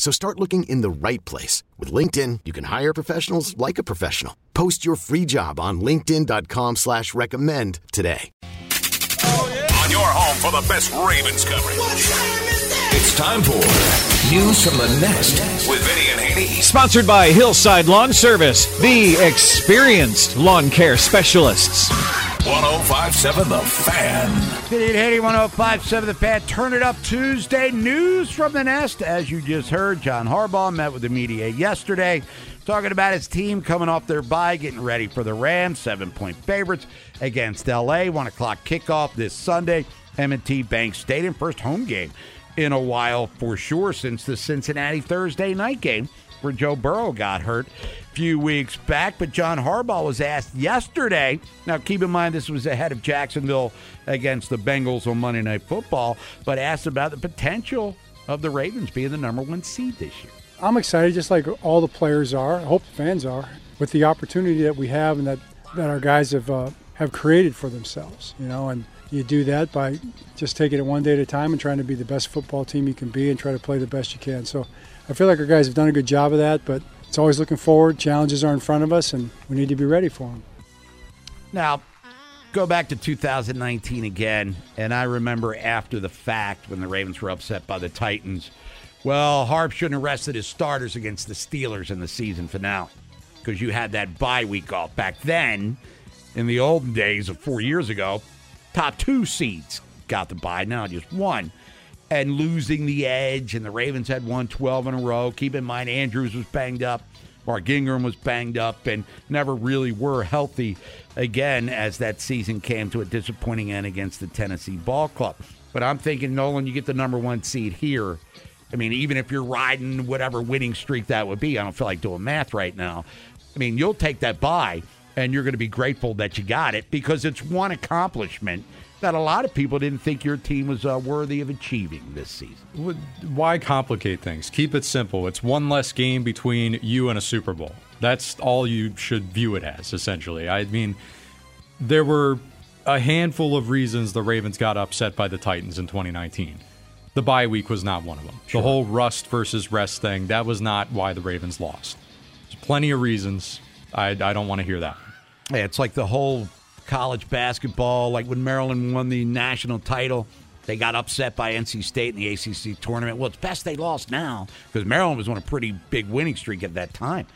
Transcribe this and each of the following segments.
So start looking in the right place. With LinkedIn, you can hire professionals like a professional. Post your free job on linkedin.com slash recommend today. On your home for the best Ravens coverage. It's time for News from the Nest with Vinny and Haney. Sponsored by Hillside Lawn Service, the experienced lawn care specialists. 1057 The Fan. 5880 1057 The Fan. Turn it up Tuesday. News from the Nest. As you just heard, John Harbaugh met with the media yesterday, talking about his team coming off their bye, getting ready for the Rams, seven point favorites against LA. One o'clock kickoff this Sunday. M&T Bank Stadium. First home game in a while for sure since the Cincinnati Thursday night game where Joe Burrow got hurt a few weeks back. But John Harbaugh was asked yesterday. Now, keep in mind, this was ahead of Jacksonville against the Bengals on Monday Night Football, but asked about the potential of the Ravens being the number one seed this year. I'm excited, just like all the players are. I hope the fans are, with the opportunity that we have and that, that our guys have uh, have created for themselves. You know, and you do that by just taking it one day at a time and trying to be the best football team you can be and try to play the best you can. So I feel like our guys have done a good job of that, but it's always looking forward. Challenges are in front of us, and we need to be ready for them. Now, go back to 2019 again, and I remember after the fact when the Ravens were upset by the Titans. Well, Harp shouldn't have rested his starters against the Steelers in the season finale because you had that bye week off. Back then, in the olden days of four years ago, top two seeds got the bye. Now just one. And losing the edge, and the Ravens had won 12 in a row. Keep in mind, Andrews was banged up. Mark Ingram was banged up and never really were healthy again as that season came to a disappointing end against the Tennessee Ball Club. But I'm thinking, Nolan, you get the number one seed here. I mean, even if you're riding whatever winning streak that would be, I don't feel like doing math right now. I mean, you'll take that bye and you're going to be grateful that you got it because it's one accomplishment that a lot of people didn't think your team was uh, worthy of achieving this season. Why complicate things? Keep it simple. It's one less game between you and a Super Bowl. That's all you should view it as, essentially. I mean, there were a handful of reasons the Ravens got upset by the Titans in 2019. The bye week was not one of them. Sure. The whole rust versus rest thing, that was not why the Ravens lost. There's plenty of reasons. I, I don't want to hear that. Yeah, it's like the whole college basketball, like when Maryland won the national title. They got upset by NC State in the ACC tournament. Well, it's best they lost now because Maryland was on a pretty big winning streak at that time.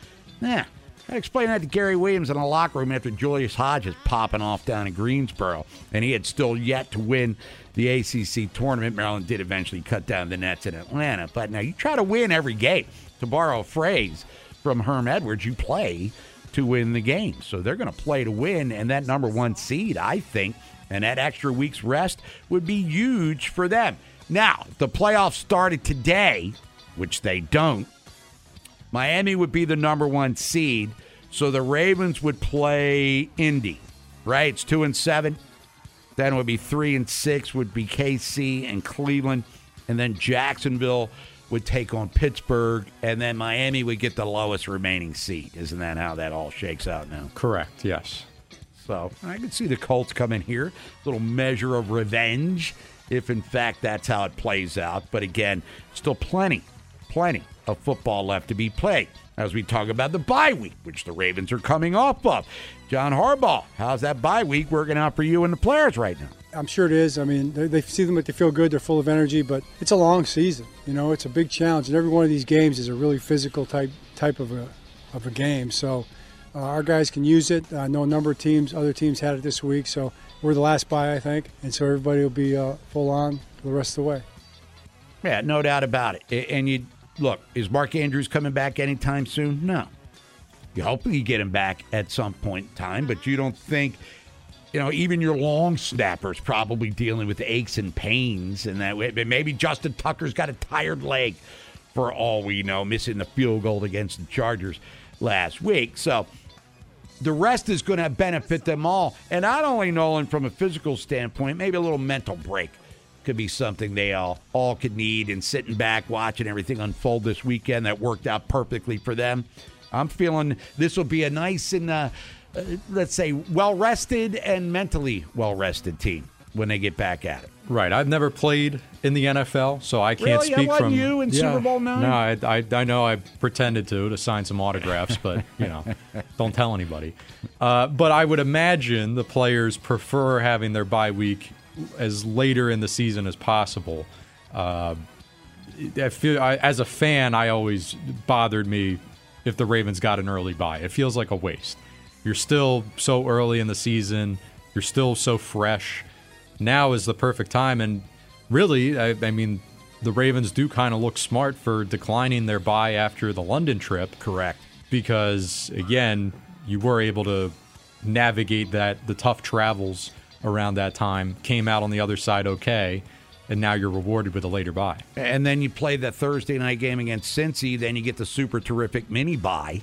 Yeah, I explained that to Gary Williams in the locker room after Julius Hodge's popping off down in Greensboro, and he had still yet to win the ACC tournament. Maryland did eventually cut down the nets in Atlanta, but now you try to win every game. To borrow a phrase from Herm Edwards, you play to win the game. So they're going to play to win, and that number one seed, I think, and that extra week's rest would be huge for them. Now, the playoffs started today, which they don't. Miami would be the number one seed, so the Ravens would play Indy, right? It's two and seven. Then it would be three and six would be KC and Cleveland, and then Jacksonville would take on Pittsburgh, and then Miami would get the lowest remaining seed. Isn't that how that all shakes out now? Correct. Yes. So I can see the Colts coming here, little measure of revenge, if in fact that's how it plays out. But again, still plenty, plenty of football left to be played as we talk about the bye week, which the Ravens are coming off of. John Harbaugh, how's that bye week working out for you and the players right now? I'm sure it is. I mean, they, they see them, but they feel good, they're full of energy, but it's a long season. You know, it's a big challenge, and every one of these games is a really physical type type of a of a game. So uh, our guys can use it. I know a number of teams, other teams had it this week, so we're the last bye, I think, and so everybody will be uh, full on the rest of the way. Yeah, no doubt about it. And you look, is Mark Andrews coming back anytime soon? No. You hope you get him back at some point in time, but you don't think, you know, even your long snappers probably dealing with aches and pains, and that way. Maybe Justin Tucker's got a tired leg, for all we know, missing the field goal against the Chargers last week. So the rest is going to benefit them all, and not only Nolan from a physical standpoint, maybe a little mental break could be something they all all could need. And sitting back watching everything unfold this weekend that worked out perfectly for them. I'm feeling this will be a nice and uh, uh, let's say well rested and mentally well rested team when they get back at it. Right. I've never played in the NFL, so I can't really? speak I from you in Super Bowl nine. No, I, I, I know I pretended to to sign some autographs, but you know, don't tell anybody. Uh, but I would imagine the players prefer having their bye week as later in the season as possible. Uh, I feel I, as a fan, I always bothered me if the Ravens got an early bye. It feels like a waste. You're still so early in the season. You're still so fresh. Now is the perfect time, and really, I, I mean, the Ravens do kind of look smart for declining their bye after the London trip. Correct. Because again, you were able to navigate that the tough travels around that time, came out on the other side okay, and now you're rewarded with a later bye. And then you play that Thursday night game against Cincy, then you get the super terrific mini bye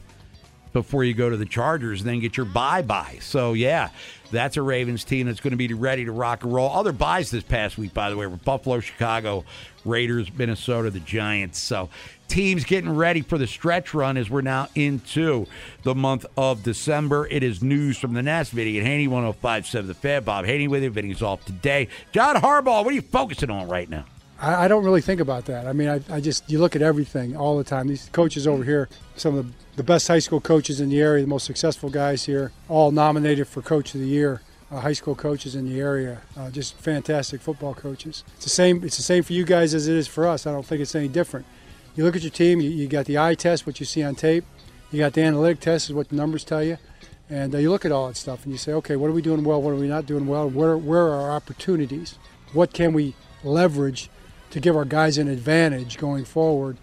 before you go to the Chargers, and then get your bye bye. So yeah, that's a Ravens team that's going to be ready to rock and roll. Other byes this past week, by the way, were Buffalo, Chicago, Raiders, Minnesota, the Giants. So teams getting ready for the stretch run as we're now into the month of December. It is news from the Nest Vinny at Haney 1057 The Fan. Bob Haney with you. Vinny's off today. John Harbaugh, what are you focusing on right now? I, I don't really think about that. I mean, I, I just, you look at everything all the time. These coaches over here, some of the, the best high school coaches in the area, the most successful guys here, all nominated for Coach of the Year. Uh, high school coaches in the area, uh, just fantastic football coaches. It's the same. It's the same for you guys as it is for us. I don't think it's any different. You look at your team. You, you got the eye test, what you see on tape. You got the analytic test, is what the numbers tell you. And uh, you look at all that stuff and you say, okay, what are we doing well? What are we not doing well? Where where are our opportunities? What can we leverage to give our guys an advantage going forward?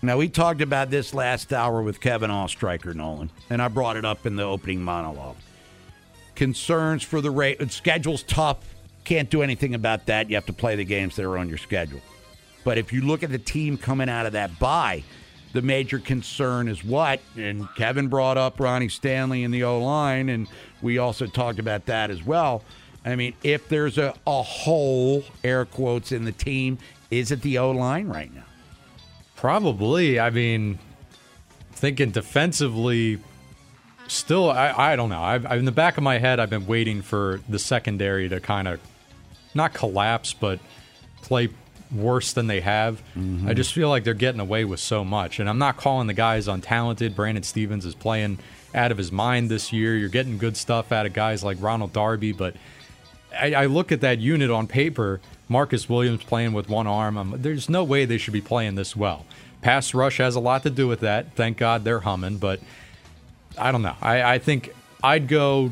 Now, we talked about this last hour with Kevin Oestreicher, Nolan, and I brought it up in the opening monologue. Concerns for the rate. Schedule's tough. Can't do anything about that. You have to play the games that are on your schedule. But if you look at the team coming out of that bye, the major concern is what? And Kevin brought up Ronnie Stanley in the O line, and we also talked about that as well. I mean, if there's a, a hole, air quotes, in the team, is it the O line right now? Probably. I mean, thinking defensively, still, I, I don't know. I've, in the back of my head, I've been waiting for the secondary to kind of not collapse, but play worse than they have. Mm-hmm. I just feel like they're getting away with so much. And I'm not calling the guys untalented. Brandon Stephens is playing out of his mind this year. You're getting good stuff out of guys like Ronald Darby, but I, I look at that unit on paper. Marcus Williams playing with one arm. Um, there's no way they should be playing this well. Pass rush has a lot to do with that. Thank God they're humming, but I don't know. I, I think I'd go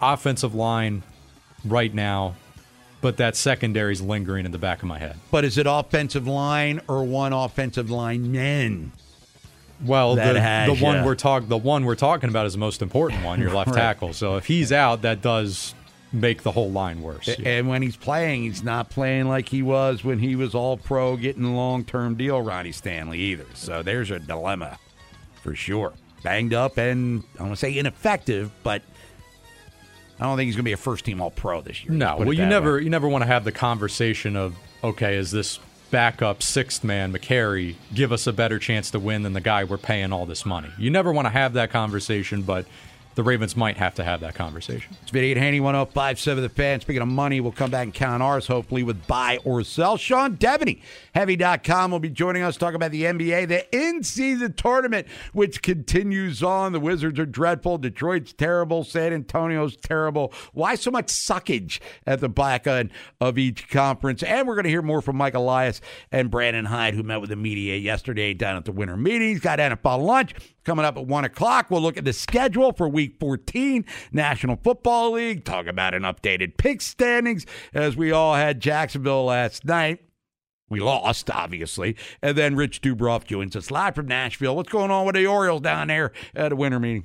offensive line right now, but that secondary's lingering in the back of my head. But is it offensive line or one offensive line men? Well, the, has the one ya. we're talk the one we're talking about is the most important one, your left Right. tackle. So if he's out, that does make the whole line worse. And when he's playing, he's not playing like he was when he was all pro, getting a long term deal, Ronnie Stanley, either. So there's a dilemma for sure. Banged up and I want to say ineffective, but I don't think he's going to be a first team all pro this year. No, Let's put it well, you never way. you never want to have the conversation of okay, is this backup sixth man Mekari give us a better chance to win than the guy we're paying all this money? You never want to have that conversation, but the Ravens might have to have that conversation. It's Vinny and Haney, 1057 The Fan. Speaking of money, we'll come back and count ours, hopefully, with buy or sell. Sean Devaney, Heavy.com, will be joining us talk about the NBA, the in season tournament, which continues on. The Wizards are dreadful. Detroit's terrible. San Antonio's terrible. Why so much suckage at the back end of each conference? And we're going to hear more from Mike Elias and Brandon Hyde, who met with the media yesterday down at the winter meetings. Got NFL lunch. Coming up at 1 o'clock, we'll look at the schedule for week 14, National Football League, talk about an updated pick standings as we all had Jacksonville last night. We lost, obviously. And then Rich Dubroff joins us live from Nashville. What's going on with the Orioles down there at a winter meeting?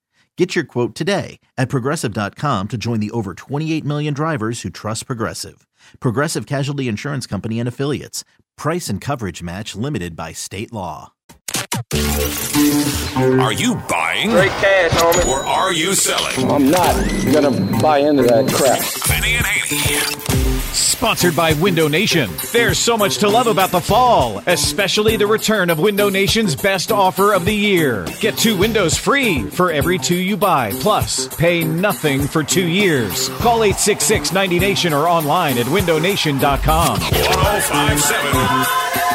Get your quote today at progressive.com to join the over 28 million drivers who trust Progressive. Progressive Casualty Insurance Company and Affiliates. Price and coverage match limited by state law. Are you buying? Great cash, homie. Or are you selling? I'm not gonna buy into that crap. Vinny and Haney. Sponsored by Window Nation. There's so much to love about the fall, especially the return of Window Nation's best offer of the year. Get two windows free for every two you buy, plus pay nothing for two years. Call 866 90 Nation or online at windownation.com. 1057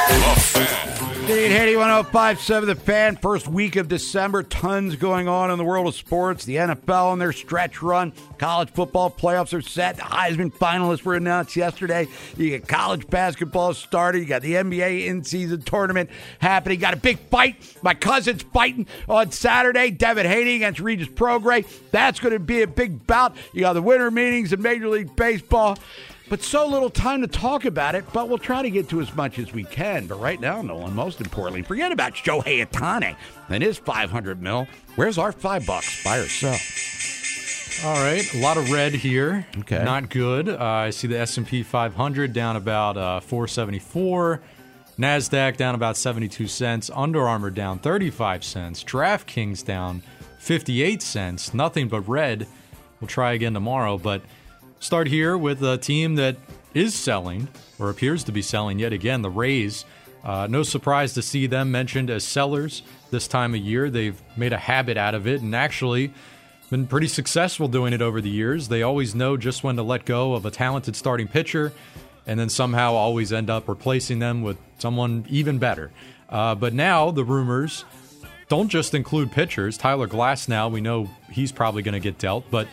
The Fan. Dean Haney, 1057 The Fan. First week of December. Tons going on in the world of sports. The NFL on their stretch run. College football playoffs are set. The Heisman finalists were announced yesterday. You get college basketball started. You got the NBA in season tournament happening. Got a big fight. My cousin's fighting on Saturday. Devin Haney against Regis Prograis. That's going to be a big bout. You got the winter meetings in Major League Baseball. But so little time to talk about it, but we'll try to get to as much as we can. But right now, Nolan, most importantly, forget about Shohei Ohtani and his 500 mil. Where's our five bucks? Buy or sell? All right, a lot of red here. Okay. not good. Uh, I see the S and P 500 down about uh, 474. Nasdaq down about 72 cents. Under Armour down 35 cents. DraftKings down 58 cents. Nothing but red. We'll try again tomorrow, but start here with a team that is selling or appears to be selling yet again. The Rays. Uh, no surprise to see them mentioned as sellers this time of year. They've made a habit out of it and actually been pretty successful doing it over the years. They always know just when to let go of a talented starting pitcher and then somehow always end up replacing them with someone even better. Uh, but now the rumors don't just include pitchers. Tyler Glasnow, we know he's probably going to get dealt, but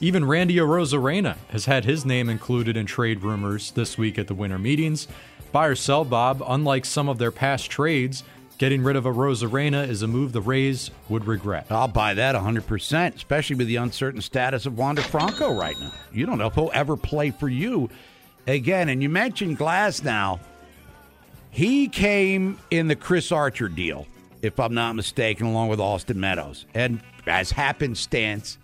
even Randy Arozarena has had his name included in trade rumors this week at the winter meetings. Buy or sell, Bob, unlike some of their past trades, getting rid of Arozarena is a move the Rays would regret. I'll buy that 100%, especially with the uncertain status of Wander Franco right now. You don't know if he'll ever play for you again. And you mentioned Glasnow. He came in the Chris Archer deal, if I'm not mistaken, along with Austin Meadows. And as happenstance,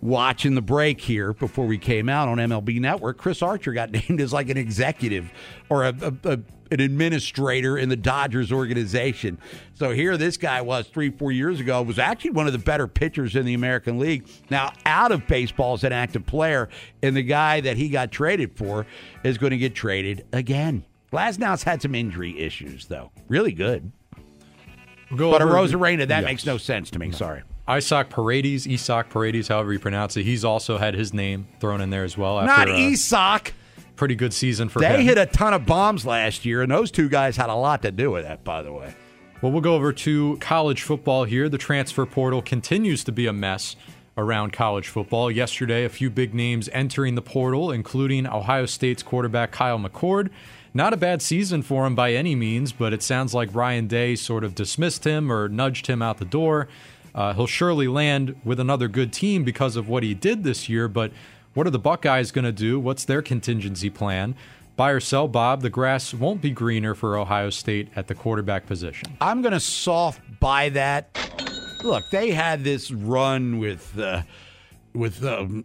watching the break here before we came out on MLB Network, Chris Archer got named as like an executive or a, a, a, an administrator in the Dodgers organization. So here this guy was three, four years ago, was actually one of the better pitchers in the American League. Now out of baseball as an active player, and the guy that he got traded for is going to get traded again. Glasnow's had some injury issues, though. Really good. We'll go But Arozarena, that Yes. makes no sense to me. Sorry. Isaac Paredes, Isak Paredes, however you pronounce it, he's also had his name thrown in there as well. Not uh, After a Isak. pretty good season for him. They him. hit a ton of bombs last year, and those two guys had a lot to do with that, by the way. Well, we'll go over to college football here. The transfer portal continues to be a mess around college football. Yesterday, a few big names entering the portal, including Ohio State's quarterback Kyle McCord. Not a bad season for him by any means, but it sounds like Ryan Day sort of dismissed him or nudged him out the door. Uh, he'll surely land with another good team because of what he did this year, but what are the Buckeyes going to do? What's their contingency plan? Buy or sell, Bob, the grass won't be greener for Ohio State at the quarterback position. I'm going to soft buy that. Look, they had this run with uh, with um,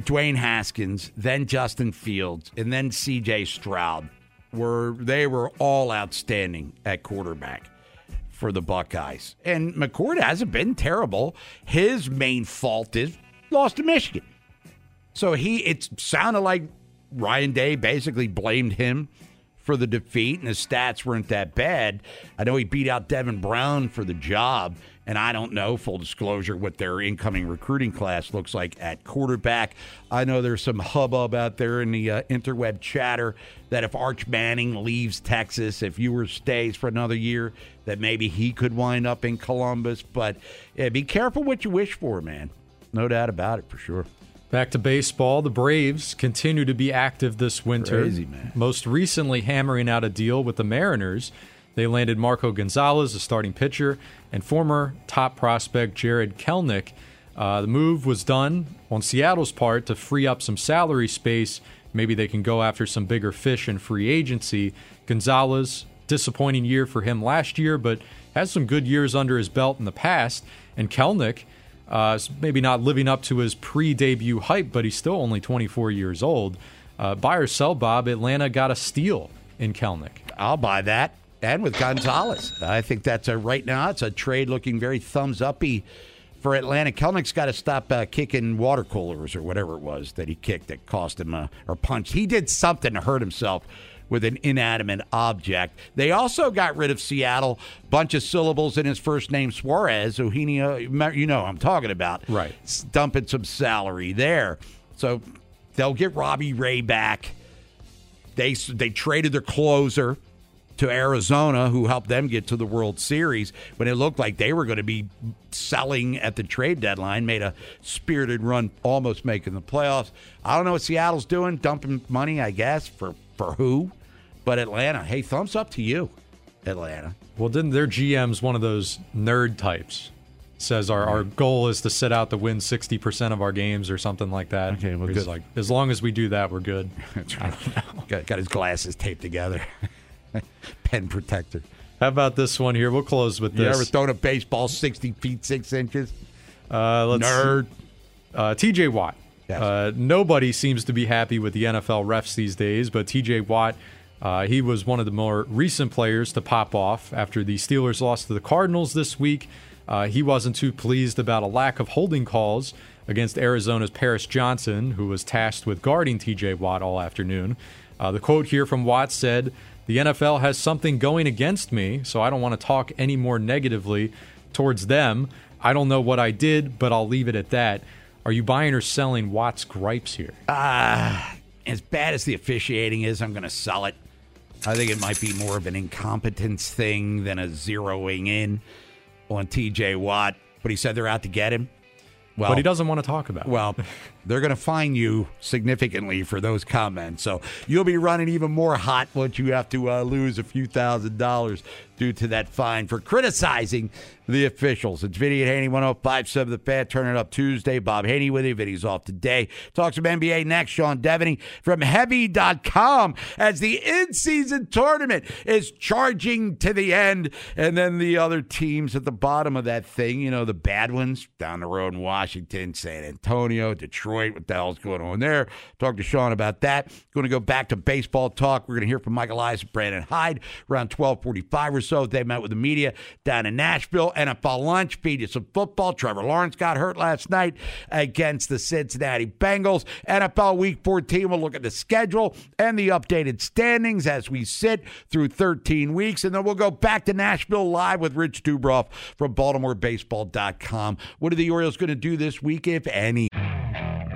Dwayne Haskins, then Justin Fields, and then C.J. Stroud, where they were all outstanding at quarterback for the Buckeyes. And McCord hasn't been terrible. His main fault is lost to Michigan. So he, it sounded like Ryan Day basically blamed him for the defeat, and his stats weren't that bad. I know he beat out Devin Brown for the job, and I don't know, full disclosure, what their incoming recruiting class looks like at quarterback. I know there's some hubbub out there in the uh, interweb chatter that if Arch Manning leaves Texas, if Ewers stays for another year, that maybe he could wind up in Columbus. But yeah, be careful what you wish for, man. No doubt about it, for sure. Back to baseball, the Braves continue to be active this winter. Crazy, man. Most recently, hammering out a deal with the Mariners. They landed Marco Gonzalez, a starting pitcher, and former top prospect Jarred Kelenic. Uh, the move was done on Seattle's part to free up some salary space. Maybe they can go after some bigger fish in free agency. Gonzalez, disappointing year for him last year, but has some good years under his belt in the past. And Kelenic, uh, maybe not living up to his pre debut hype, but he's still only 24 years old. Uh, buy or sell, Bob, Atlanta got a steal in Kelenic. I'll buy that. And with Gonzalez. I think that's a right now, it's a trade looking very thumbs uppy for Atlanta. Kelenic's got to stop uh, kicking water coolers or whatever it was that he kicked that cost him uh, or punched. He did something to hurt himself with an inanimate object. They also got rid of Seattle. Bunch of syllables in his first name, Suarez. Eugenio, you know I'm talking about. Right. Dumping some salary there. So they'll get Robbie Ray back. They they traded their closer to Arizona, who helped them get to the World Series when it looked like they were going to be selling at the trade deadline. Made a spirited run, almost making the playoffs. I don't know what Seattle's doing, dumping money, I guess, for for who? But Atlanta, hey, thumbs up to you, Atlanta. Well, didn't their GM's one of those nerd types? Says our, our mm-hmm. goal is to sit out to win 60% of our games or something like that. Okay, well, good. like, as long as we do that, we're good. That's right. Got, got his glasses taped together. Pen protector. How about this one here? We'll close with You this. ever thrown a baseball 60 feet, 6 inches? Uh, let's Nerd. Uh, TJ Watt. Yes. Uh, nobody seems to be happy with the NFL refs these days, but TJ Watt, uh, he was one of the more recent players to pop off after the Steelers lost to the Cardinals this week. Uh, he wasn't too pleased about a lack of holding calls against Arizona's Paris Johnson, who was tasked with guarding TJ Watt all afternoon. Uh, the quote here from Watt said, The NFL has something going against me, so I don't want to talk any more negatively towards them. I don't know what I did, but I'll leave it at that. Are you buying or selling Watt's gripes here? Ah, As bad as the officiating is, I'm going to sell it. I think it might be more of an incompetence thing than a zeroing in on TJ Watt. But he said they're out to get him. Well, but he doesn't want to talk about it. Well, they're going to fine you significantly for those comments. So you'll be running even more hot once you have to uh, lose a few thousand dollars due to that fine for criticizing the officials. It's Vinny and Haney, 1057 The Fan. Turn it up Tuesday. Bob Haney with you. Vinny's off today. Talk some NBA next. Sean Devaney from Heavy.com as the in season tournament is charging to the end. And then the other teams at the bottom of that thing, you know, the bad ones down the road in Washington, San Antonio, Detroit. What the hell's going on there? Talk to Sean about that. Going to go back to baseball talk. We're going to hear from Michael Elias and Brandon Hyde around 1245 or so. They met with the media down in Nashville. NFL lunch, feed you some football. Trevor Lawrence got hurt last night against the Cincinnati Bengals. NFL Week 14, we'll look at the schedule and the updated standings as we sit through 13 weeks. And then we'll go back to Nashville live with Rich Dubroff from BaltimoreBaseball.com. What are the Orioles going to do this week, if any?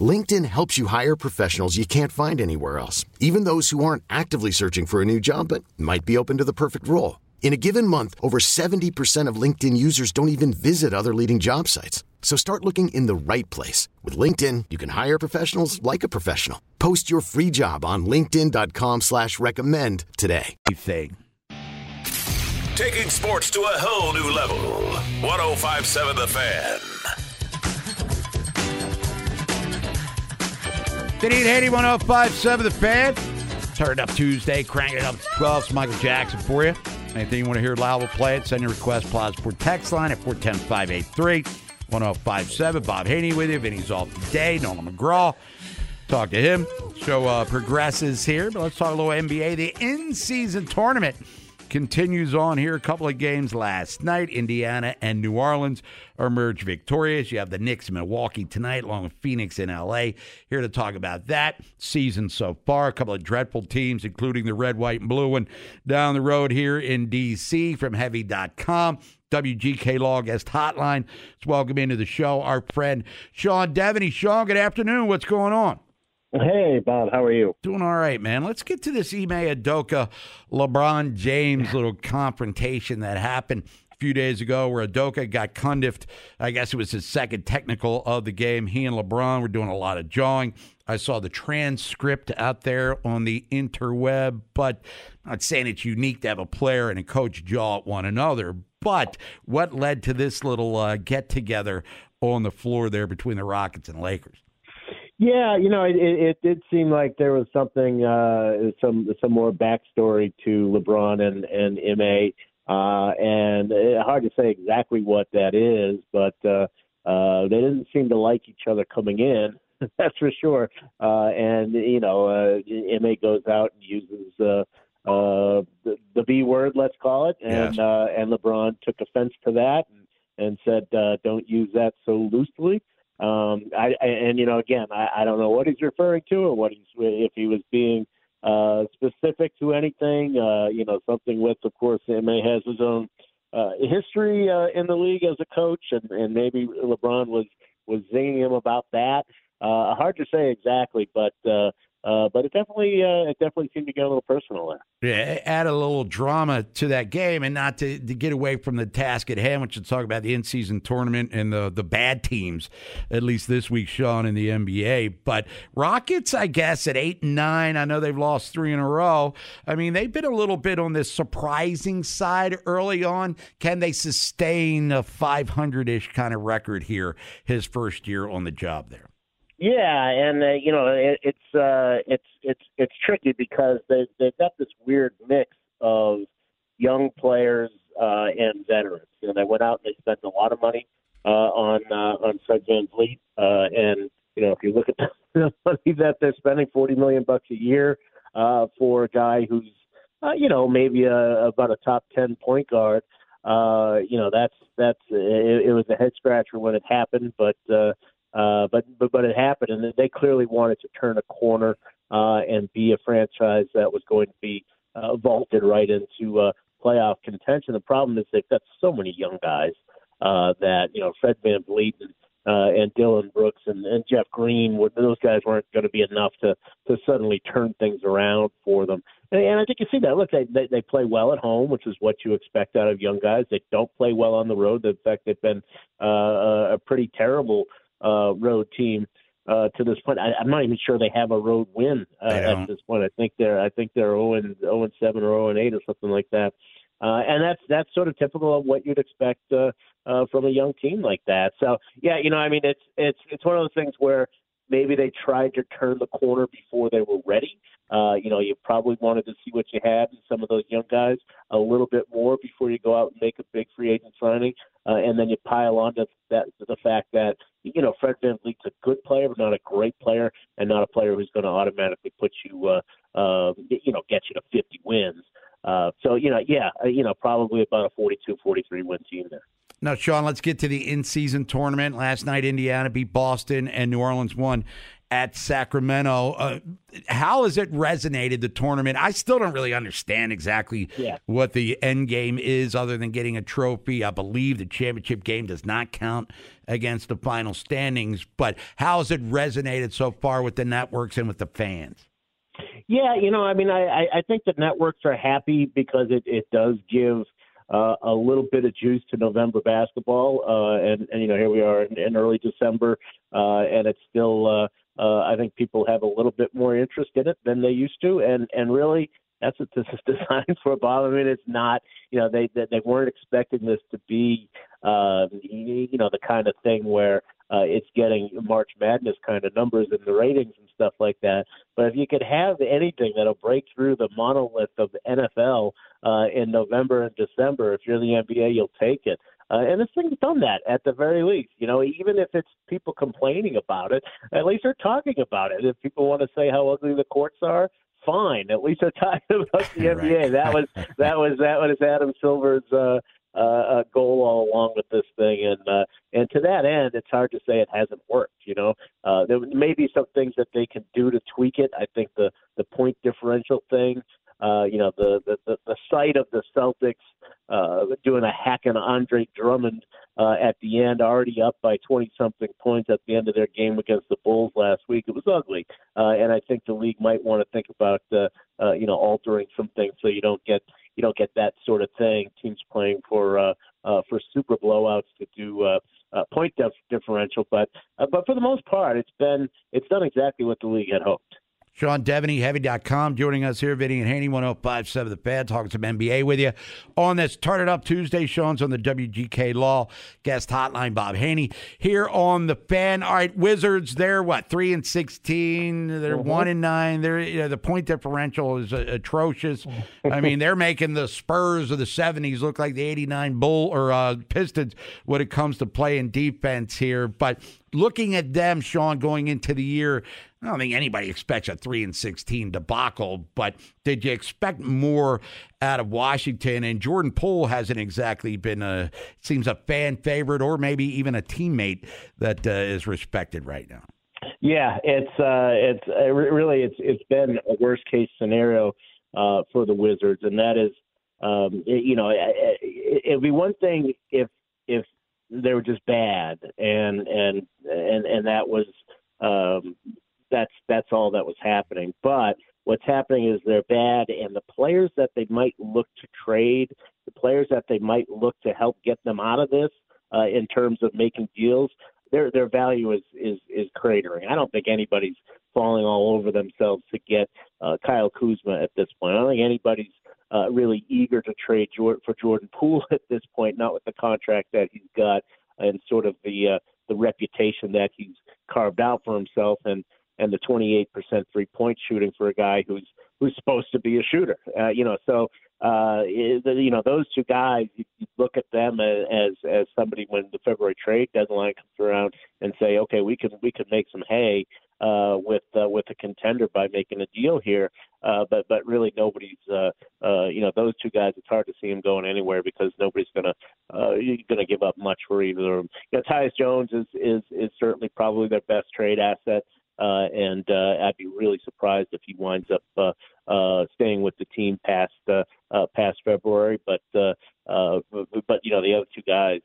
LinkedIn helps you hire professionals you can't find anywhere else, even those who aren't actively searching for a new job but might be open to the perfect role. In a given month, over 70% of LinkedIn users don't even visit other leading job sites. So start looking in the right place. With LinkedIn, you can hire professionals like a professional. Post your free job on linkedin.com slash recommend today. Thing. Taking sports to a whole new level. 1057 The Fan. 5880 1057 The Fan. Turn it up Tuesday, crank it up to 12. It's Michael Jackson for you. Anything you want to hear live, we'll play it. Send your request, Plaza Sport text line at 410 583 1057. Bob Haney with you. Vinny's off today. Nolan McGraw. Talk to him. Show uh, progresses here, but let's talk a little NBA. The in season tournament continues on here. A couple of games last night. Indiana and New Orleans emerged victorious. You have the Knicks in Milwaukee tonight, along with Phoenix in LA. Here to talk about that season so far. A couple of dreadful teams, including the red, white, and blue one down the road here in DC from Heavy.com. WGK Law Guest Hotline. Let's welcome into the show our friend Sean Devaney. Sean, good afternoon. What's going on? Hey, Bob, how are you? Doing all right, man. Let's get to this Ime Udoka LeBron James little confrontation that happened a few days ago where Udoka got Cundiffed. I guess it was his second technical of the game. He and LeBron were doing a lot of jawing. I saw the transcript out there on the interweb, but I'm not saying it's unique to have a player and a coach jaw at one another. But what led to this little uh, get together on the floor there between the Rockets and Lakers? Yeah, you know, it, it, it did seem like there was something, uh, some some more backstory to LeBron and and Ma, uh, and uh, hard to say exactly what that is, but uh, uh, they didn't seem to like each other coming in. That's for sure. Uh, and you know, uh, Ma goes out and uses uh, uh, the, the B word, let's call it, and Yes. uh, and LeBron took offense to that and, and said, uh, "Don't use that so loosely." Um, I, and you know, again, I, I don't know what he's referring to or what he's if he was being uh, specific to anything. Uh, you know, something with, of course, Ma has his own uh, history uh, in the league as a coach, and, and maybe LeBron was was zinging him about that. Uh, hard to say exactly, but uh, uh, but it definitely uh, it definitely seemed to get a little personal there. Yeah, add a little drama to that game, and not to, to get away from the task at hand, which is talk about the in-season tournament and the the bad teams. At least this week, Sean in the NBA. But Rockets, I guess, at eight and nine. I know they've lost three in a row. I mean, they've been a little bit on this surprising side early on. Can they sustain a 500-ish kind of record here? His first year on the job there. Yeah, and uh, you know it, it's uh, it's it's it's tricky because they they've got this weird mix of young players uh, and veterans. You know, they went out and they spent a lot of money uh, on uh, on Fred VanVleet, uh, and you know if you look at the money that they're spending, forty million bucks a year uh, for a guy who's uh, you know maybe a, about a top ten point guard. Uh, you know that's that's it, it was a head scratcher when it happened, but. Uh, uh, but but but it happened, and they clearly wanted to turn a corner uh, and be a franchise that was going to be uh, vaulted right into uh, playoff contention. The problem is they've got so many young guys uh, that you know Fred VanVleet and, uh, and Dillon Brooks and, and Jeff Green. Those guys weren't going to be enough to to suddenly turn things around for them. And, I think you see that. Look, they, they they play well at home, which is what you expect out of young guys. They don't play well on the road. In fact, they've been uh, a pretty terrible uh, road team uh, to this point. I, I'm not even sure they have a road win uh, at this point. I think they're I think they're 0 and 0 and 7 or 0 and 8 or something like that. Uh, and that's that's sort of typical of what you'd expect uh, uh, from a young team like that. So yeah, you know, I mean, it's it's it's one of those things where maybe they tried to turn the corner before they were ready. Uh, you know, you probably wanted to see what you had in some of those young guys a little bit more before you go out and make a big free agent signing, uh, and then you pile on to that to the fact that you know Fred Van a good player, but not a great player, and not a player who's going to automatically put you, uh, uh, you know, get you to 50 wins. Uh, so you know, yeah, uh, you know, probably about a 42, 43 win team there. Now, Sean, let's get to the in-season tournament. Last night, Indiana beat Boston, and New Orleans won at Sacramento. Uh, how has it resonated the tournament? I still don't really understand exactly Yeah. what the end game is, other than getting a trophy. I believe the championship game does not count against the final standings. But how has it resonated so far with the networks and with the fans? Yeah, you know, I mean, I, I- think the networks are happy because it, it does give uh, a little bit of juice to November basketball, uh, and, and you know, here we are in, in early December, uh, and it's still. Uh, uh, I think people have a little bit more interest in it than they used to, and and really, that's what this is designed for, Bob. I mean, it's not. You know, they they, they weren't expecting this to be, uh, you know, the kind of thing where uh, it's getting March Madness kind of numbers in the ratings and stuff like that. But if you could have anything that'll break through the monolith of the NFL uh, in November and December, if you're the NBA, you'll take it. Uh, and this thing's done that at the very least. You know, even if it's people complaining about it, at least they're talking about it. If people want to say how ugly the courts are, fine. At least they're talking about the NBA. That was that was that was Adam Silver's uh, uh, uh, goal all along with this thing, and uh, and to that end, it's hard to say it hasn't worked. You know, uh, there may be some things that they can do to tweak it. I think the the point differential thing. Uh, you know, the, the, the, the sight of the Celtics uh, doing a hack on Andre Drummond uh, at the end, already up by 20 something points at the end of their game against the Bulls last week. It was ugly. Uh, and I think the league might want to think about, uh, uh, you know, altering some things so you don't get, you don't get that sort of thing. Teams playing for, uh, uh, for super blowouts to do, uh, uh, point dif- differential, but uh, but for the most part, it's been it's done exactly what the league had hoped. Sean Devaney, Heavy.com, joining us here, Vinny and Haney, 1057 The Fan, talking some NBA with you on this Turn It Up Tuesday. Sean's on the WGK Law guest hotline. Bob Haney here on The Fan. All right, Wizards, they're what, 3 and 16? They're Mhm. 1 and 9. They're, you know, the point differential is uh, atrocious. I mean, they're making the Spurs of the 70s look like the 89 Bull or uh, Pistons when it comes to playing defense here. But looking at them, Sean, going into the year, I don't think anybody expects a three and sixteen debacle. But did you expect more out of Washington? And Jordan Poole hasn't exactly been a seems a fan favorite, or maybe even a teammate that uh, is respected right now. Yeah, it's uh, it's uh, really it's it's been a worst case scenario uh, for the Wizards, and that is, um, you know, it, it, it'd be one thing if if they were just bad, and and and and that was um, that's that's all that was happening. But what's happening is they're bad, and the players that they might look to trade, the players that they might look to help get them out of this uh, in terms of making deals, their their value is is is cratering. I don't think anybody's falling all over themselves to get uh, Kyle Kuzma at this point. I don't think anybody's uh, really eager to trade Jordan, for Jordan Poole at this point, not with the contract that he's got and sort of the uh, the reputation that he's carved out for himself and and the 28% three point shooting for a guy who's who's supposed to be a shooter. Uh, you know, so uh, you know those two guys. You, look at them as, as as somebody when the February trade deadline comes around and say, okay, we can we can make some hay uh, with uh, with a contender by making a deal here. Uh, but but really nobody's uh, uh, you know those two guys. It's hard to see them going anywhere because nobody's gonna uh, gonna give up much for either of them. You know, Tyus Jones is is is certainly probably their best trade asset. Uh, and uh, I'd be really surprised if he winds up uh, uh, staying with the team past uh, uh, past February. But uh, uh, but- you know the other two guys,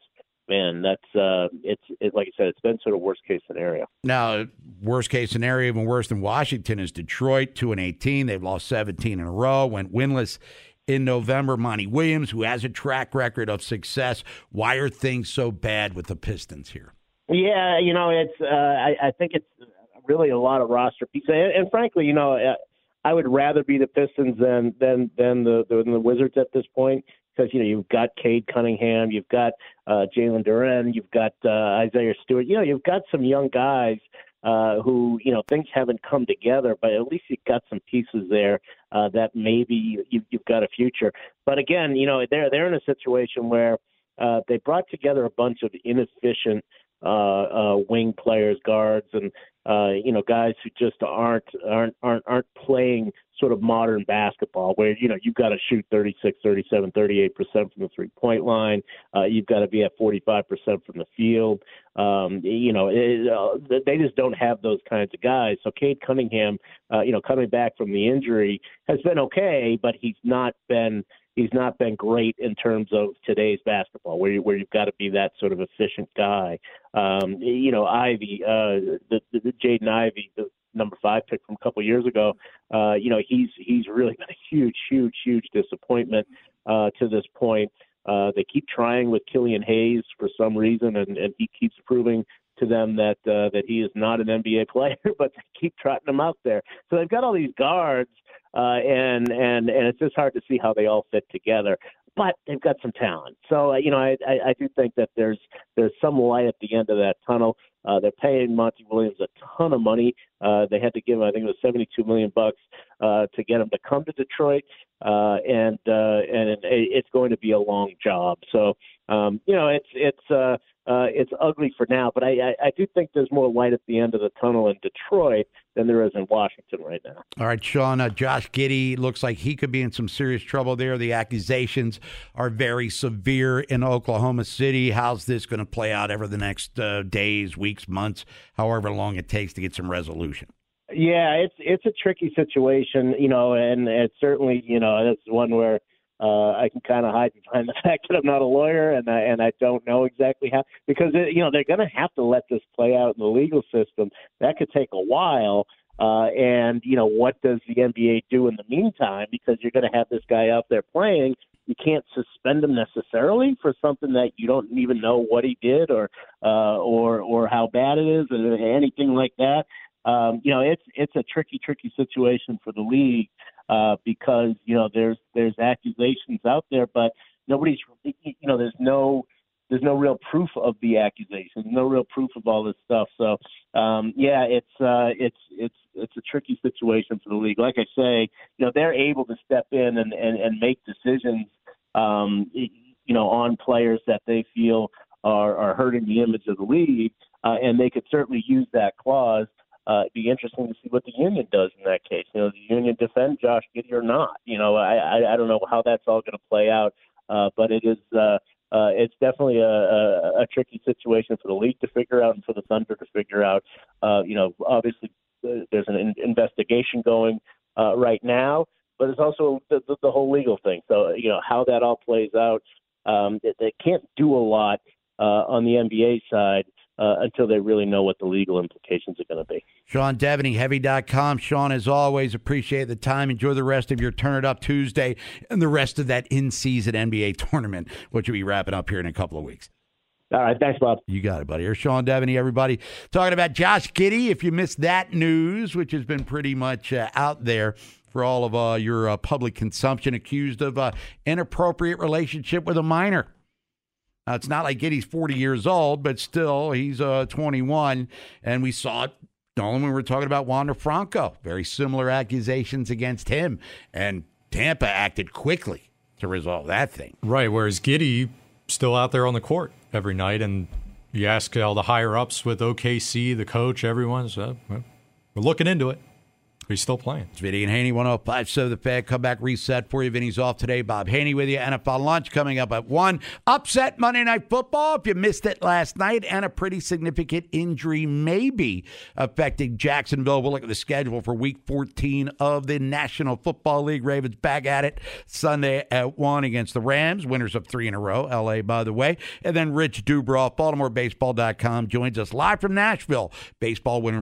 man, that's uh, it's it, like I said, it's been sort of worst case scenario. Now, worst case scenario, even worse than Washington, is Detroit, two and eighteen. They've lost seventeen in a row. Went winless in November. Monty Williams, who has a track record of success. Why are things so bad with the Pistons here? Yeah, you know, it's uh, I, I think it's really a lot of roster pieces, and, and frankly, you know, I would rather be the Pistons than than than the than the Wizards at this point because you know you've got Cade Cunningham, you've got uh, Jalen Duren, you've got uh, Isaiah Stewart. You know, you've got some young guys uh, who you know things haven't come together, but at least you've got some pieces there uh, that maybe you, you've got a future. But again, you know, they're they're in a situation where uh, they brought together a bunch of inefficient uh, uh, wing players, guards, and uh, you know guys who just aren't aren't aren't aren't playing sort of modern basketball where you know you've got to shoot 36, 37, 38 percent from the three point line. Uh, you've got to be at 45 percent from the field. Um, you know it, uh, they just don't have those kinds of guys. So Cade Cunningham, uh, you know, coming back from the injury has been okay, but he's not been he's not been great in terms of today's basketball, where you, where you've got to be that sort of efficient guy. Um, you know, Ivey, uh, the, the, the Jaden Ivey, the number five pick from a couple of years ago. Uh, you know, he's he's really been a huge, huge, huge disappointment uh, to this point. Uh, they keep trying with Killian Hayes for some reason, and, and he keeps proving to them that uh, that he is not an NBA player, but they keep trotting him out there. So they've got all these guards uh, and and and it's just hard to see how they all fit together. But they've got some talent, so uh, you know I, I I do think that there's there's some light at the end of that tunnel. Uh, they're paying Monty Williams a ton of money. Uh, they had to give him, I think it was 72 million bucks uh, to get him to come to Detroit, uh, and uh, and it, it's going to be a long job. So um, you know, it's it's uh, uh, it's ugly for now, but I, I, I do think there's more light at the end of the tunnel in Detroit than there is in Washington right now. All right, Sean. Uh, Josh Giddey looks like he could be in some serious trouble there. The accusations are very severe in Oklahoma City. How's this going to play out over the next uh, days, weeks, months, however long it takes to get some resolution? Yeah, it's it's a tricky situation, you know, and it's certainly you know it's one where uh, I can kind of hide behind the fact that I'm not a lawyer and I, and I don't know exactly how because it, you know they're going to have to let this play out in the legal system. That could take a while. Uh, and you know what does the NBA do in the meantime? Because you're going to have this guy out there playing. You can't suspend him necessarily for something that you don't even know what he did or uh, or or how bad it is or anything like that. Um, you know, it's it's a tricky, tricky situation for the league uh, because you know there's there's accusations out there, but nobody's you know there's no there's no real proof of the accusations, no real proof of all this stuff. So um, yeah, it's uh, it's it's it's a tricky situation for the league. Like I say, you know they're able to step in and and, and make decisions, um, you know, on players that they feel are are hurting the image of the league, uh, and they could certainly use that clause uh, it'd be interesting to see what the union does in that case. You know, the union defend Josh Giddey or not. You know, I I, I don't know how that's all going to play out, uh, but it is. Uh, uh, it's definitely a, a, a tricky situation for the league to figure out and for the Thunder to figure out. Uh, you know, obviously uh, there's an in- investigation going uh, right now, but it's also the, the, the whole legal thing. So you know how that all plays out. Um, they, they can't do a lot uh, on the NBA side uh, until they really know what the legal implications are going to be. Sean Deveney, Heavy.com. Sean, as always, appreciate the time. Enjoy the rest of your Turn It Up Tuesday and the rest of that in season NBA tournament, which will be wrapping up here in a couple of weeks. All right. Thanks, Bob. You got it, buddy. Here's Sean Deveney, everybody, talking about Josh Giddey. If you missed that news, which has been pretty much uh, out there for all of uh, your uh, public consumption, accused of uh, inappropriate relationship with a minor. Now, it's not like Giddey's 40 years old, but still, he's uh, 21. And we saw it, Nolan, when we were talking about Wander Franco. Very similar accusations against him. And Tampa acted quickly to resolve that thing. Right. Whereas Giddey still out there on the court every night. And you ask all the higher ups with OKC, the coach, everyone's so we're looking into it. He's still playing. It's Vinny and Haney, 105.7 The Fan. Come back reset for you. Vinny's off today. Bob Haney with you. NFL lunch coming up at 1. Upset Monday Night Football. If you missed it last night, and a pretty significant injury maybe affecting Jacksonville. We'll look at the schedule for week 14 of the National Football League. Ravens back at it Sunday at 1 against the Rams. Winners of three in a row. LA, by the way. And then Rich Dubroff, BaltimoreBaseball.com, joins us live from Nashville. Baseball winner.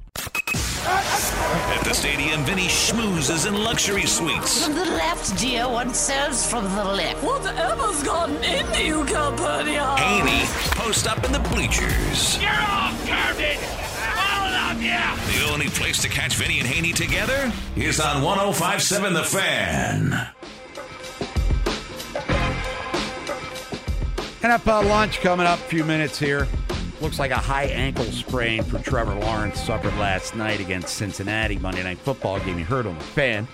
At the stadium, Vinny schmoozes in luxury suites. From the left, dear, one serves from the left. Whatever's gotten into you, Calpurnia? Haney post up in the bleachers. You're off, garbage! All of you! The only place to catch Vinny and Haney together is on 1057 The Fan. NFL uh, lunch coming up a few minutes here. Looks like a high ankle sprain for Trevor Lawrence suffered last night against Cincinnati Monday Night Football game. You heard on the fan.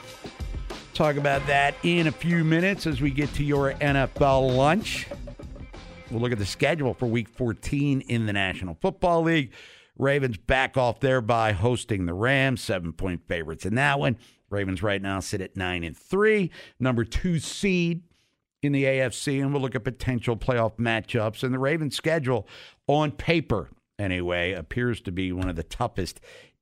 Talk about that in a few minutes as we get to your NFL lunch. We'll look at the schedule for Week 14 in the National Football League. Ravens back off there by hosting the Rams, seven point favorites in that one. Ravens right now sit at nine and three, number two seed in the AFC, and we'll look at potential playoff matchups. And the Ravens' schedule, on paper anyway, appears to be one of the toughest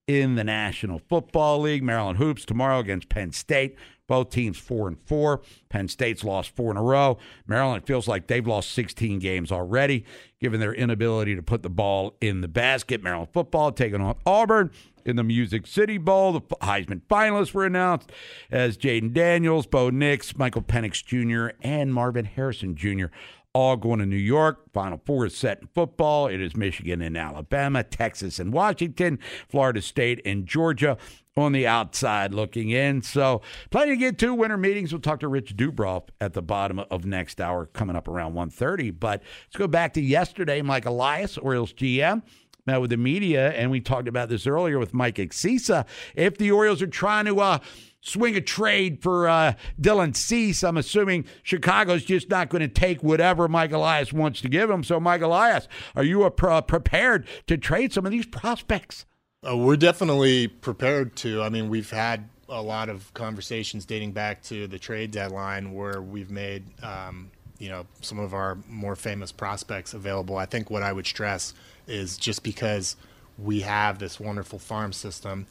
in the National Football League. Maryland hoops tomorrow against Penn State. Both teams four and four. Penn State's lost four in a row. Maryland feels like they've lost 16 games already, given their inability to put the ball in the basket. Maryland football taking on Auburn in the Music City Bowl. The Heisman finalists were announced as Jayden Daniels, Bo Nix, Michael Penix Jr., and Marvin Harrison Jr. All going to New York. Final four is set in football. It is Michigan and Alabama, Texas and Washington, Florida State and Georgia on the outside looking in. So, plenty to get to. Winter meetings. We'll talk to Rich Dubroff at the bottom of next hour, coming up around 1.30. But let's go back to yesterday. Mike Elias, Orioles GM, met with the media, and we talked about this earlier with Mike Exisa. If the Orioles are trying to uh, swing a trade for uh, Dylan Cease, I'm assuming Chicago's just not going to take whatever Mike Elias wants to give him. So, Mike Elias, are you uh, pre- prepared to trade some of these prospects? Uh, we're definitely prepared to. I mean, we've had a lot of conversations dating back to the trade deadline where we've made, um, you know, some of our more famous prospects available. I think what I would stress is just because we have this wonderful farm system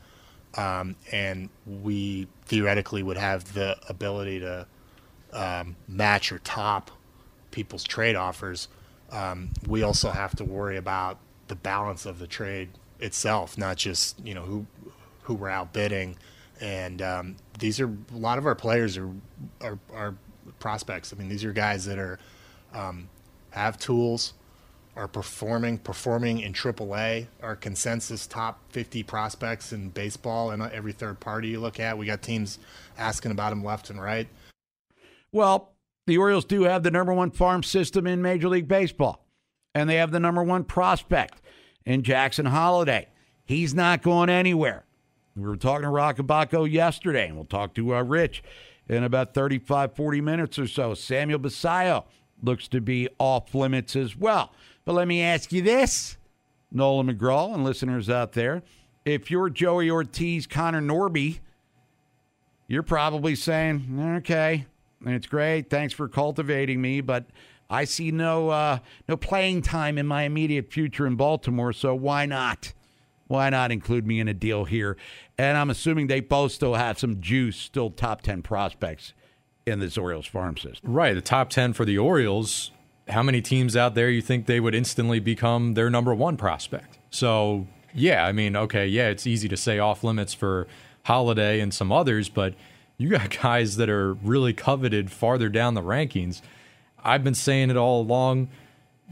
um, and we theoretically would have the ability to um, match or top people's trade offers, um, we also have to worry about the balance of the trade itself, not just you know who who we're outbidding. And um, these are a lot of our players are, are are prospects. I mean, these are guys that are um, have tools, are performing performing in AAA. Our consensus top 50 prospects in baseball, and every third party you look at, we got teams asking about them left and right. Well, the Orioles do have the number one farm system in Major League Baseball, and they have the number one prospect in Jackson Holliday. He's not going anywhere. We were talking to Roch Kubatko yesterday, and we'll talk to uh, Rich in about 35, 40 minutes or so. Samuel Basallo looks to be off limits as well. But let me ask you this, Nolan McGraw and listeners out there. If you're Joey Ortiz, Connor Norby, you're probably saying, okay, it's great. Thanks for cultivating me, but I see no uh, no playing time in my immediate future in Baltimore, so why not? Why not include me in a deal here? And I'm assuming they both still have some juice, still top 10 prospects in this Orioles farm system. Right, the top 10 for the Orioles. How many teams out there you think they would instantly become their number one prospect? So, yeah, I mean, okay, yeah, it's easy to say off limits for Holliday and some others, but you got guys that are really coveted farther down the rankings. I've been saying it all along.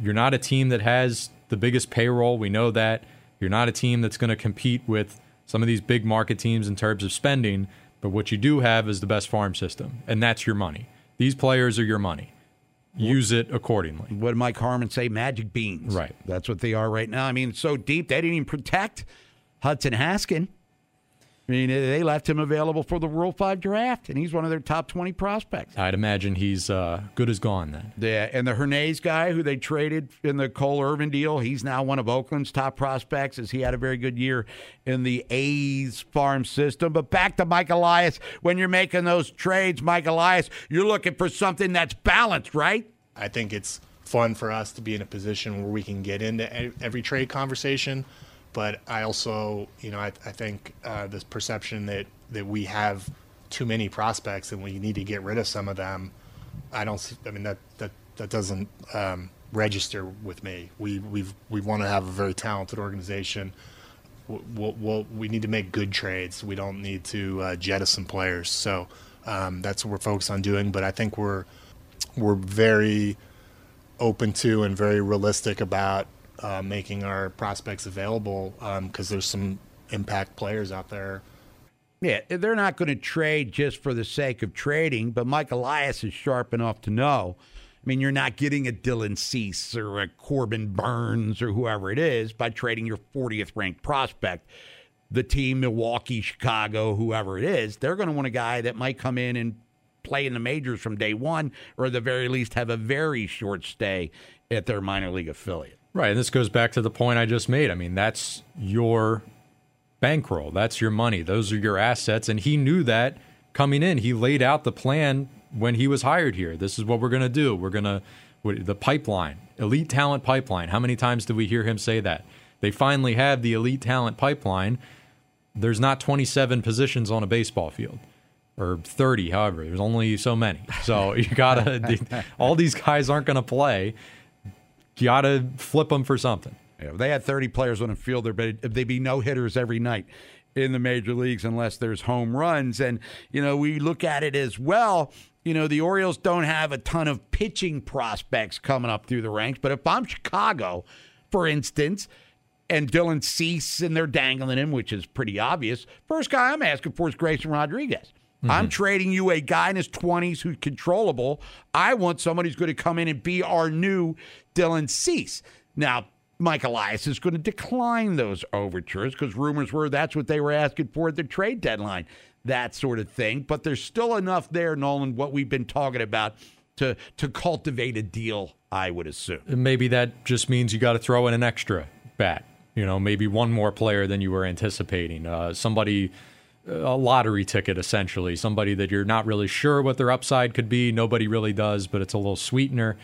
You're not a team that has the biggest payroll. We know that. You're not a team that's going to compete with some of these big market teams in terms of spending. But what you do have is the best farm system, and that's your money. These players are your money. Use it accordingly. What did Mike Harmon say? Magic beans. Right. That's what they are right now. I mean, it's so deep they didn't even protect Hudson Haskin. Mean, they left him available for the Rule Five draft, and he's one of their top twenty prospects. I'd imagine he's uh, good as gone then. Yeah, and the Hernandez guy who they traded in the Cole Irvin deal, he's now one of Oakland's top prospects as he had a very good year in the A's farm system. But back to Mike Elias. When you're making those trades, Mike Elias, you're looking for something that's balanced, right? I think it's fun for us to be in a position where we can get into e- every trade conversation. But I also, you know, I, I think uh, this perception that, that we have too many prospects and we need to get rid of some of them. I don't. I mean that that that doesn't um, register with me. We we've we want to have a very talented organization. We'll, we'll, we need to make good trades. We don't need to uh, jettison players. So um, that's what we're focused on doing. But I think we're we're very open to and very realistic about uh, making our prospects available because there's some impact players out there. Yeah, they're not going to trade just for the sake of trading, but Mike Elias is sharp enough to know. I mean, you're not getting a Dylan Cease or a Corbin Burnes or whoever it is by trading your 40th ranked prospect. The team, Milwaukee, Chicago, whoever it is, they're going to want a guy that might come in and play in the majors from day one, or at the very least have a very short stay at their minor league affiliate. Right, and this goes back to the point I just made. I mean, that's your bankroll. That's your money. Those are your assets. And he knew that coming in. He laid out the plan when he was hired here. This is what we're going to do. We're going to, the pipeline, elite talent pipeline. How many times did we hear him say that? They finally have the elite talent pipeline. There's not 27 positions on a baseball field. Or 30, however, there's only so many. So you gotta, all these guys aren't gonna play. You gotta flip them for something. Yeah, if they had 30 players on a field, they'd be no hitters every night in the major leagues unless there's home runs. And, you know, we look at it as well. You know, the Orioles don't have a ton of pitching prospects coming up through the ranks. But if I'm Chicago, for instance, and Dylan Cease and they're dangling him, which is pretty obvious, first guy I'm asking for is Grayson Rodriguez. I'm mm-hmm. trading you a guy in his 20s who's controllable. I want somebody who's going to come in and be our new Dylan Cease. Now, Mike Elias is going to decline those overtures because rumors were that's what they were asking for at the trade deadline, that sort of thing. But there's still enough there, Nolan, what we've been talking about to to cultivate a deal, I would assume. Maybe that just means you got to throw in an extra bat. You know, maybe one more player than you were anticipating. Uh, somebody, a lottery ticket, essentially. Somebody that you're not really sure what their upside could be. Nobody really does, but it's a little sweetener.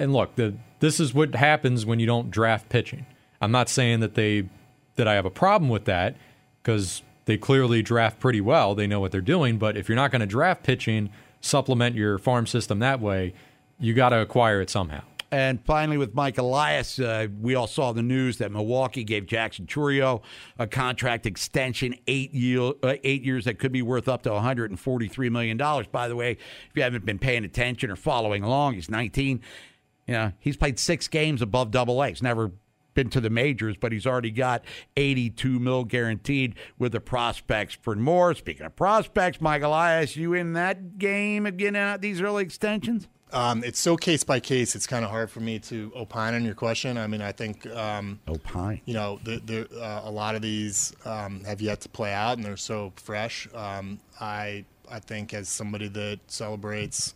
And look, the, this is what happens when you don't draft pitching. I'm not saying that they that I have a problem with that because they clearly draft pretty well. They know what they're doing. But if you're not going to draft pitching, supplement your farm system that way, you got to acquire it somehow. And finally, with Mike Elias, uh, we all saw the news that Milwaukee gave Jackson Chourio a contract extension, eight, year, uh, eight years that could be worth up to $143 million. By the way, if you haven't been paying attention or following along, he's 19. You know, he's played six games above double A. He's never been to the majors, but he's already got 82 mil guaranteed with the prospects for more. Speaking of prospects, Mike Elias, you in that game of getting out these early extensions? Um, it's so case by case. It's kind of hard for me to opine on your question. I mean, I think um, opine. You know, the, the, uh, a lot of these um, have yet to play out, and they're so fresh. Um, I I think as somebody that celebrates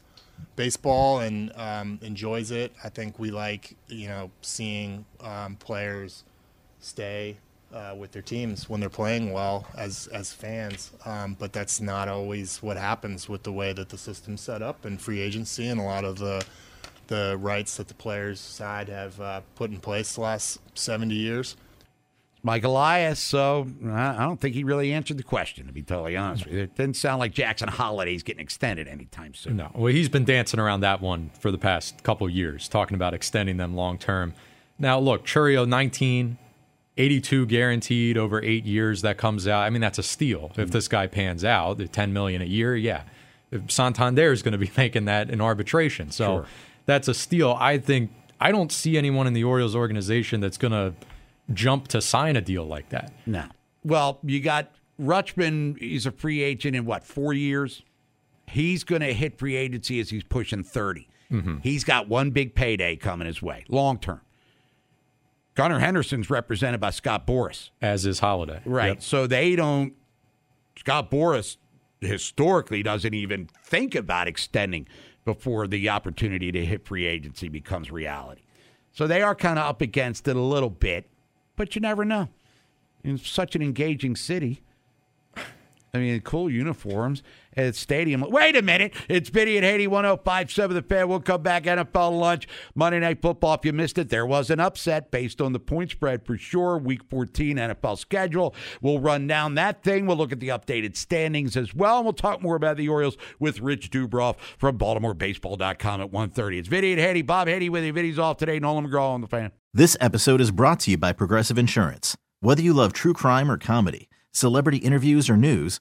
baseball and um, enjoys it, I think we like you know seeing um, players stay uh, with their teams when they're playing well as as fans. Um, but that's not always what happens with the way that the system's set up and free agency and a lot of the the rights that the players' side have uh, put in place the last 70 years. Mike Elias, so I I don't think he really answered the question, to be totally honest with you. It didn't sound like Jackson Holliday's getting extended anytime soon. No, well, he's been dancing around that one for the past couple years, talking about extending them long term. Now, look, Chourio, 19, 82 guaranteed over eight years. That comes out. I mean, that's a steal if this guy pans out. The 10 million a year, yeah. If Santander is going to be making that in arbitration, so Sure. that's a steal. I think I don't see anyone in the Orioles organization that's going to jump to sign a deal like that. No. Well, you got Rutschman. He's a free agent in what four years? He's going to hit free agency as he's pushing 30 Mhm. He's got one big payday coming his way, long term. Gunnar Henderson's represented by Scott Boras, as is Holliday. right? Yep. So they don't Scott Boras historically doesn't even think about extending before the opportunity to hit free agency becomes reality. So they are kind of up against it a little bit, but you never know. In such an engaging city, I mean, cool uniforms at stadium. Wait a minute. It's Vinny and Haney 1057 The Fan. We'll come back NFL lunch. Monday Night Football. If you missed it, there was an upset based on the point spread for sure. Week 14 NFL schedule. We'll run down that thing. We'll look at the updated standings as well. And we'll talk more about the Orioles with Rich Dubroff from BaltimoreBaseball.com at 1.30. It's Vinny and Haney. Bob Haney with you. Vinny's off today. Nolan McGraw on The Fan. This episode is brought to you by Progressive Insurance. Whether you love true crime or comedy, celebrity interviews or news,